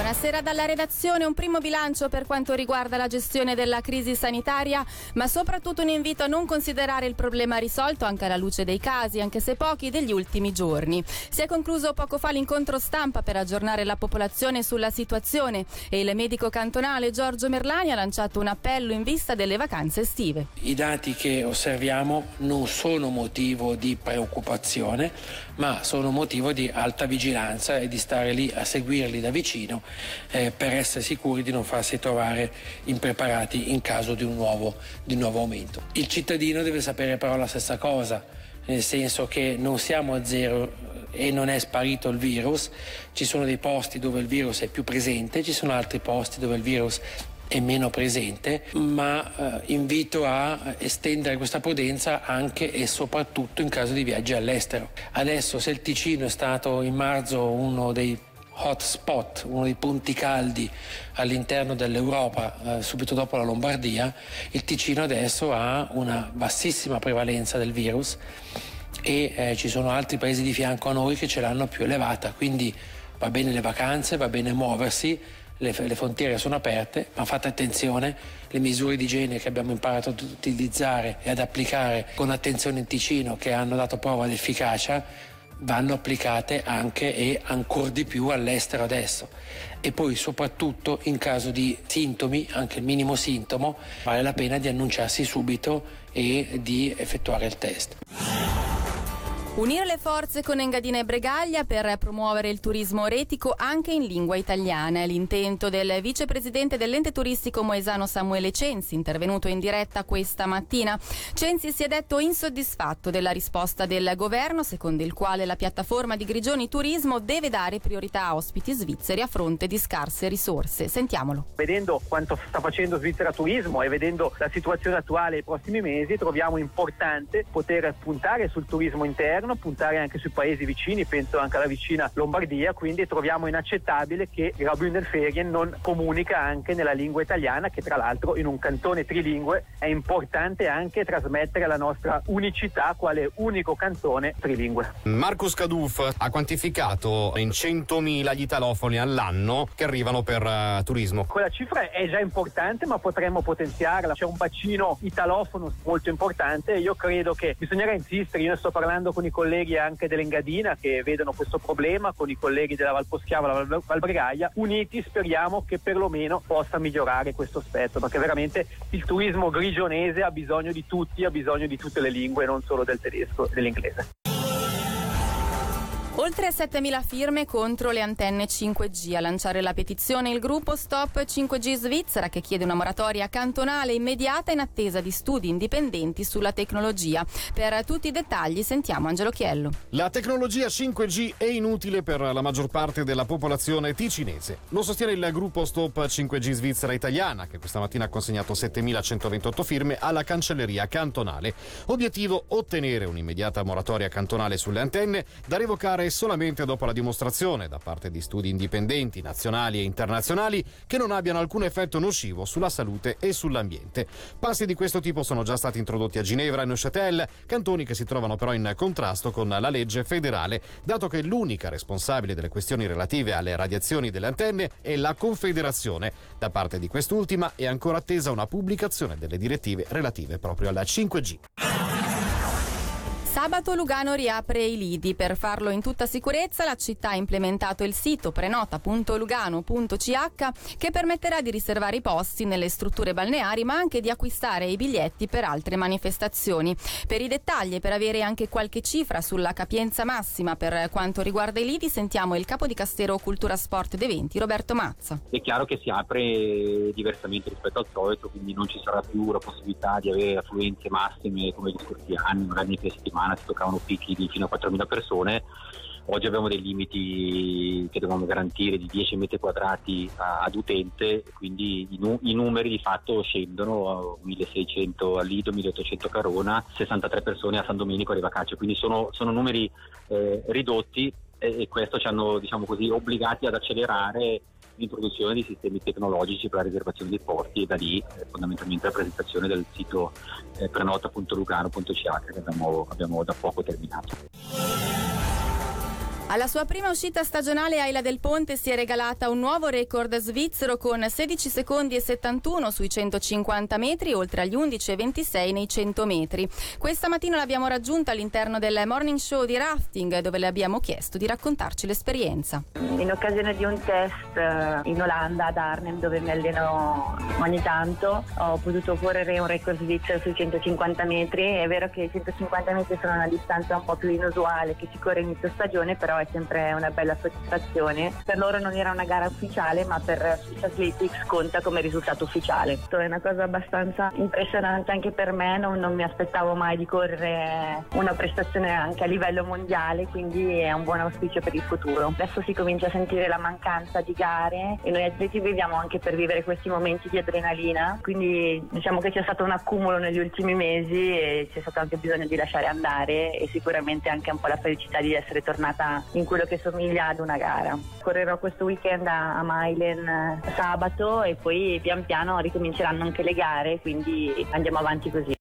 Buonasera dalla redazione, un primo bilancio per quanto riguarda la gestione della crisi sanitaria, ma soprattutto un invito a non considerare il problema risolto anche alla luce dei casi, anche se pochi degli ultimi giorni. Si è concluso poco fa l'incontro stampa per aggiornare la popolazione sulla situazione e il medico cantonale Giorgio Merlani ha lanciato un appello in vista delle vacanze estive. I dati che osserviamo non sono motivo di preoccupazione, ma sono motivo di alta vigilanza e di stare lì a seguirli da vicino eh, per essere sicuri di non farsi trovare impreparati in caso di un, nuovo, di un nuovo aumento. Il cittadino deve sapere però la stessa cosa, nel senso che non siamo a zero e non è sparito il virus, ci sono dei posti dove il virus è più presente, ci sono altri posti dove il virus è meno presente, ma eh, invito a estendere questa prudenza anche e soprattutto in caso di viaggi all'estero. Adesso se il Ticino è stato in marzo uno dei hotspot, uno dei punti caldi all'interno dell'Europa eh, subito dopo la Lombardia, il Ticino adesso ha una bassissima prevalenza del virus e eh, ci sono altri paesi di fianco a noi che ce l'hanno più elevata, quindi va bene le vacanze, va bene muoversi, le, le frontiere sono aperte, ma fate attenzione, le misure di igiene che abbiamo imparato ad utilizzare e ad applicare con attenzione in Ticino che hanno dato prova di efficacia vanno applicate anche e ancora di più all'estero adesso. E poi soprattutto in caso di sintomi, anche il minimo sintomo, vale la pena di annunciarsi subito e di effettuare il test. Unire le forze con Engadina e Bregaglia per promuovere il turismo retico anche in lingua italiana. È l'intento del vicepresidente dell'ente turistico moesano Samuele Censi, intervenuto in diretta questa mattina. Censi si è detto insoddisfatto della risposta del governo, secondo il quale la piattaforma di Grigioni Turismo deve dare priorità a ospiti svizzeri a fronte di scarse risorse. Sentiamolo. Vedendo quanto sta facendo Svizzera Turismo e vedendo la situazione attuale nei prossimi mesi, troviamo importante poter puntare sul turismo interno governo, puntare anche sui paesi vicini, penso anche alla vicina Lombardia, quindi troviamo inaccettabile che Graubünden Ferien non comunica anche nella lingua italiana, che tra l'altro in un cantone trilingue è importante anche trasmettere la nostra unicità quale unico cantone trilingue. Marcus Caduff ha quantificato in 100.000 gli italofoni all'anno che arrivano per uh, turismo. Quella cifra è già importante, ma potremmo potenziarla. C'è un bacino italofono molto importante e io credo che bisognerà insistere. Io ne sto parlando con i i colleghi anche dell'Engadina che vedono questo problema, con i colleghi della Valposchiava la Valbregaglia, uniti speriamo che perlomeno possa migliorare questo aspetto, perché veramente il turismo grigionese ha bisogno di tutti, ha bisogno di tutte le lingue, non solo del tedesco e dell'inglese. Oltre 7.000 firme contro le antenne 5G. A lanciare la petizione il gruppo Stop 5G Svizzera che chiede una moratoria cantonale immediata in attesa di studi indipendenti sulla tecnologia. Per tutti i dettagli sentiamo Angelo Chiello. La tecnologia 5G è inutile per la maggior parte della popolazione ticinese. Lo sostiene il gruppo Stop 5G Svizzera Italiana che questa mattina ha consegnato 7.128 firme alla cancelleria cantonale. Obiettivo ottenere un'immediata moratoria cantonale sulle antenne da revocare solamente dopo la dimostrazione da parte di studi indipendenti nazionali e internazionali che non abbiano alcun effetto nocivo sulla salute e sull'ambiente. Passi di questo tipo sono già stati introdotti a Ginevra e Neuchâtel, cantoni che si trovano però in contrasto con la legge federale, dato che l'unica responsabile delle questioni relative alle radiazioni delle antenne è la Confederazione. Da parte di quest'ultima è ancora attesa una pubblicazione delle direttive relative proprio alla 5G. Sabato Lugano riapre i lidi. Per farlo in tutta sicurezza la città ha implementato il sito prenota.lugano.ch che permetterà di riservare i posti nelle strutture balneari ma anche di acquistare i biglietti per altre manifestazioni. Per i dettagli e per avere anche qualche cifra sulla capienza massima per quanto riguarda i lidi sentiamo il capo di Castero Cultura Sport ed Eventi Roberto Mazza. È chiaro che si apre diversamente rispetto al solito quindi non ci sarà più la possibilità di avere affluenze massime come gli scorsi anni, magari in settimana settimana si toccavano picchi di fino a 4.000 persone. Oggi abbiamo dei limiti che dobbiamo garantire di 10 metri quadrati ad utente, quindi i, nu- i, numeri di fatto scendono, 1600 a Lido, 1800 a Carona, 63 persone a San Domenico e Rivacaccio, quindi sono, sono numeri eh, ridotti e, questo ci hanno diciamo così, obbligati ad accelerare l'introduzione di sistemi tecnologici per la riservazione dei porti e da lì eh, fondamentalmente la presentazione del sito eh, prenota.lugano.ch che abbiamo, abbiamo da poco terminato. Alla sua prima uscita stagionale Aila del Ponte si è regalata un nuovo record svizzero con 16 secondi e 71 sui 150 metri, oltre agli 11 e 26 nei 100 metri. Questa mattina l'abbiamo raggiunta all'interno del morning show di rafting, dove le abbiamo chiesto di raccontarci l'esperienza. In occasione di un test eh, in Olanda, ad Arnhem, dove mi alleno ogni tanto, ho potuto correre un record svizzero sui 150 metri. È vero che i 150 metri sono una distanza un po' più inusuale che si corre inizio stagione, però è sempre una bella soddisfazione. Per loro non era una gara ufficiale, ma per Swiss Athletics conta come risultato ufficiale. È una cosa abbastanza impressionante anche per me, non, non mi aspettavo mai di correre una prestazione anche a livello mondiale, quindi è un buon auspicio per il futuro. Adesso si comincia a sentire la mancanza di gare e noi atleti viviamo anche per vivere questi momenti di adrenalina, quindi diciamo che c'è stato un accumulo negli ultimi mesi e c'è stato anche bisogno di lasciare andare e sicuramente anche un po' la felicità di essere tornata in quello che somiglia ad una gara. Correrò questo weekend a, Mailen eh, sabato e poi pian piano ricominceranno anche le gare, quindi andiamo avanti così.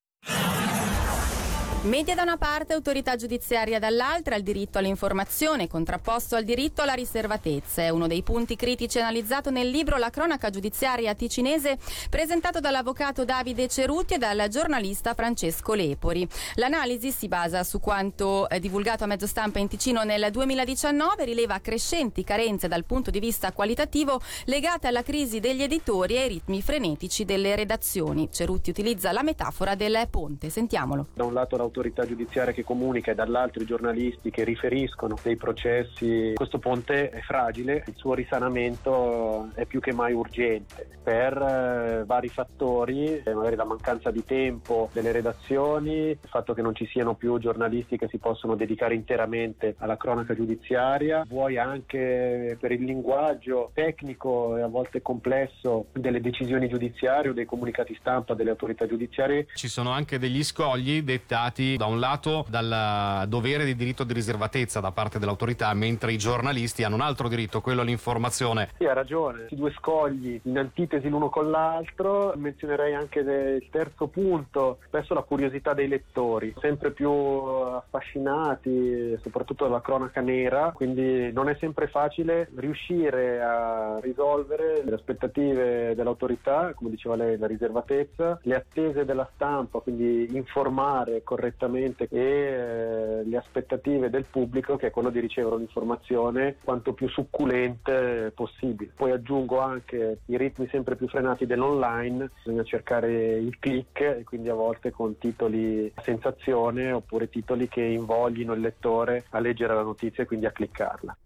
Media da una parte, autorità giudiziaria dall'altra, il diritto all'informazione contrapposto al diritto alla riservatezza. È uno dei punti critici analizzato nel libro La cronaca giudiziaria ticinese presentato dall'avvocato Davide Cerutti e dal giornalista Francesco Lepori. L'analisi si basa su quanto eh, divulgato a mezzo stampa in Ticino nel 2019, rileva crescenti carenze dal punto di vista qualitativo legate alla crisi degli editori e ai ritmi frenetici delle redazioni. Cerutti utilizza la metafora del ponte. Sentiamolo. Da un lato l'autorità giudiziaria che comunica e dall'altro i giornalisti che riferiscono dei processi. Questo ponte è fragile, il suo risanamento è più che mai urgente per eh, vari fattori, eh, magari la mancanza di tempo delle redazioni, il fatto che non ci siano più giornalisti che si possono dedicare interamente alla cronaca giudiziaria, vuoi anche per il linguaggio tecnico e a volte complesso delle decisioni giudiziarie o dei comunicati stampa delle autorità giudiziarie. Ci sono anche degli scogli dettati dettati da un lato dal dovere di diritto di riservatezza da parte dell'autorità, mentre i giornalisti hanno un altro diritto, quello all'informazione. Sì, ha ragione, i due scogli in antitesi l'uno con l'altro. Menzionerei anche il terzo punto, spesso la curiosità dei lettori, sempre più affascinati, soprattutto dalla cronaca nera, quindi non è sempre facile riuscire a risolvere le aspettative dell'autorità, come diceva lei, la riservatezza, le attese della stampa, quindi informare correttamente correttamente e eh, le aspettative del pubblico che è quello di ricevere un'informazione quanto più succulente possibile. Poi aggiungo anche i ritmi sempre più frenati dell'online, bisogna cercare il click e quindi a volte con titoli a sensazione oppure titoli che invoglino il lettore a leggere la notizia e quindi a cliccarla.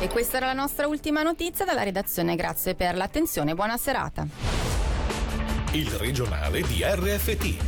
E questa era la nostra ultima notizia dalla redazione. Grazie per l'attenzione e buona serata il regionale di RFT,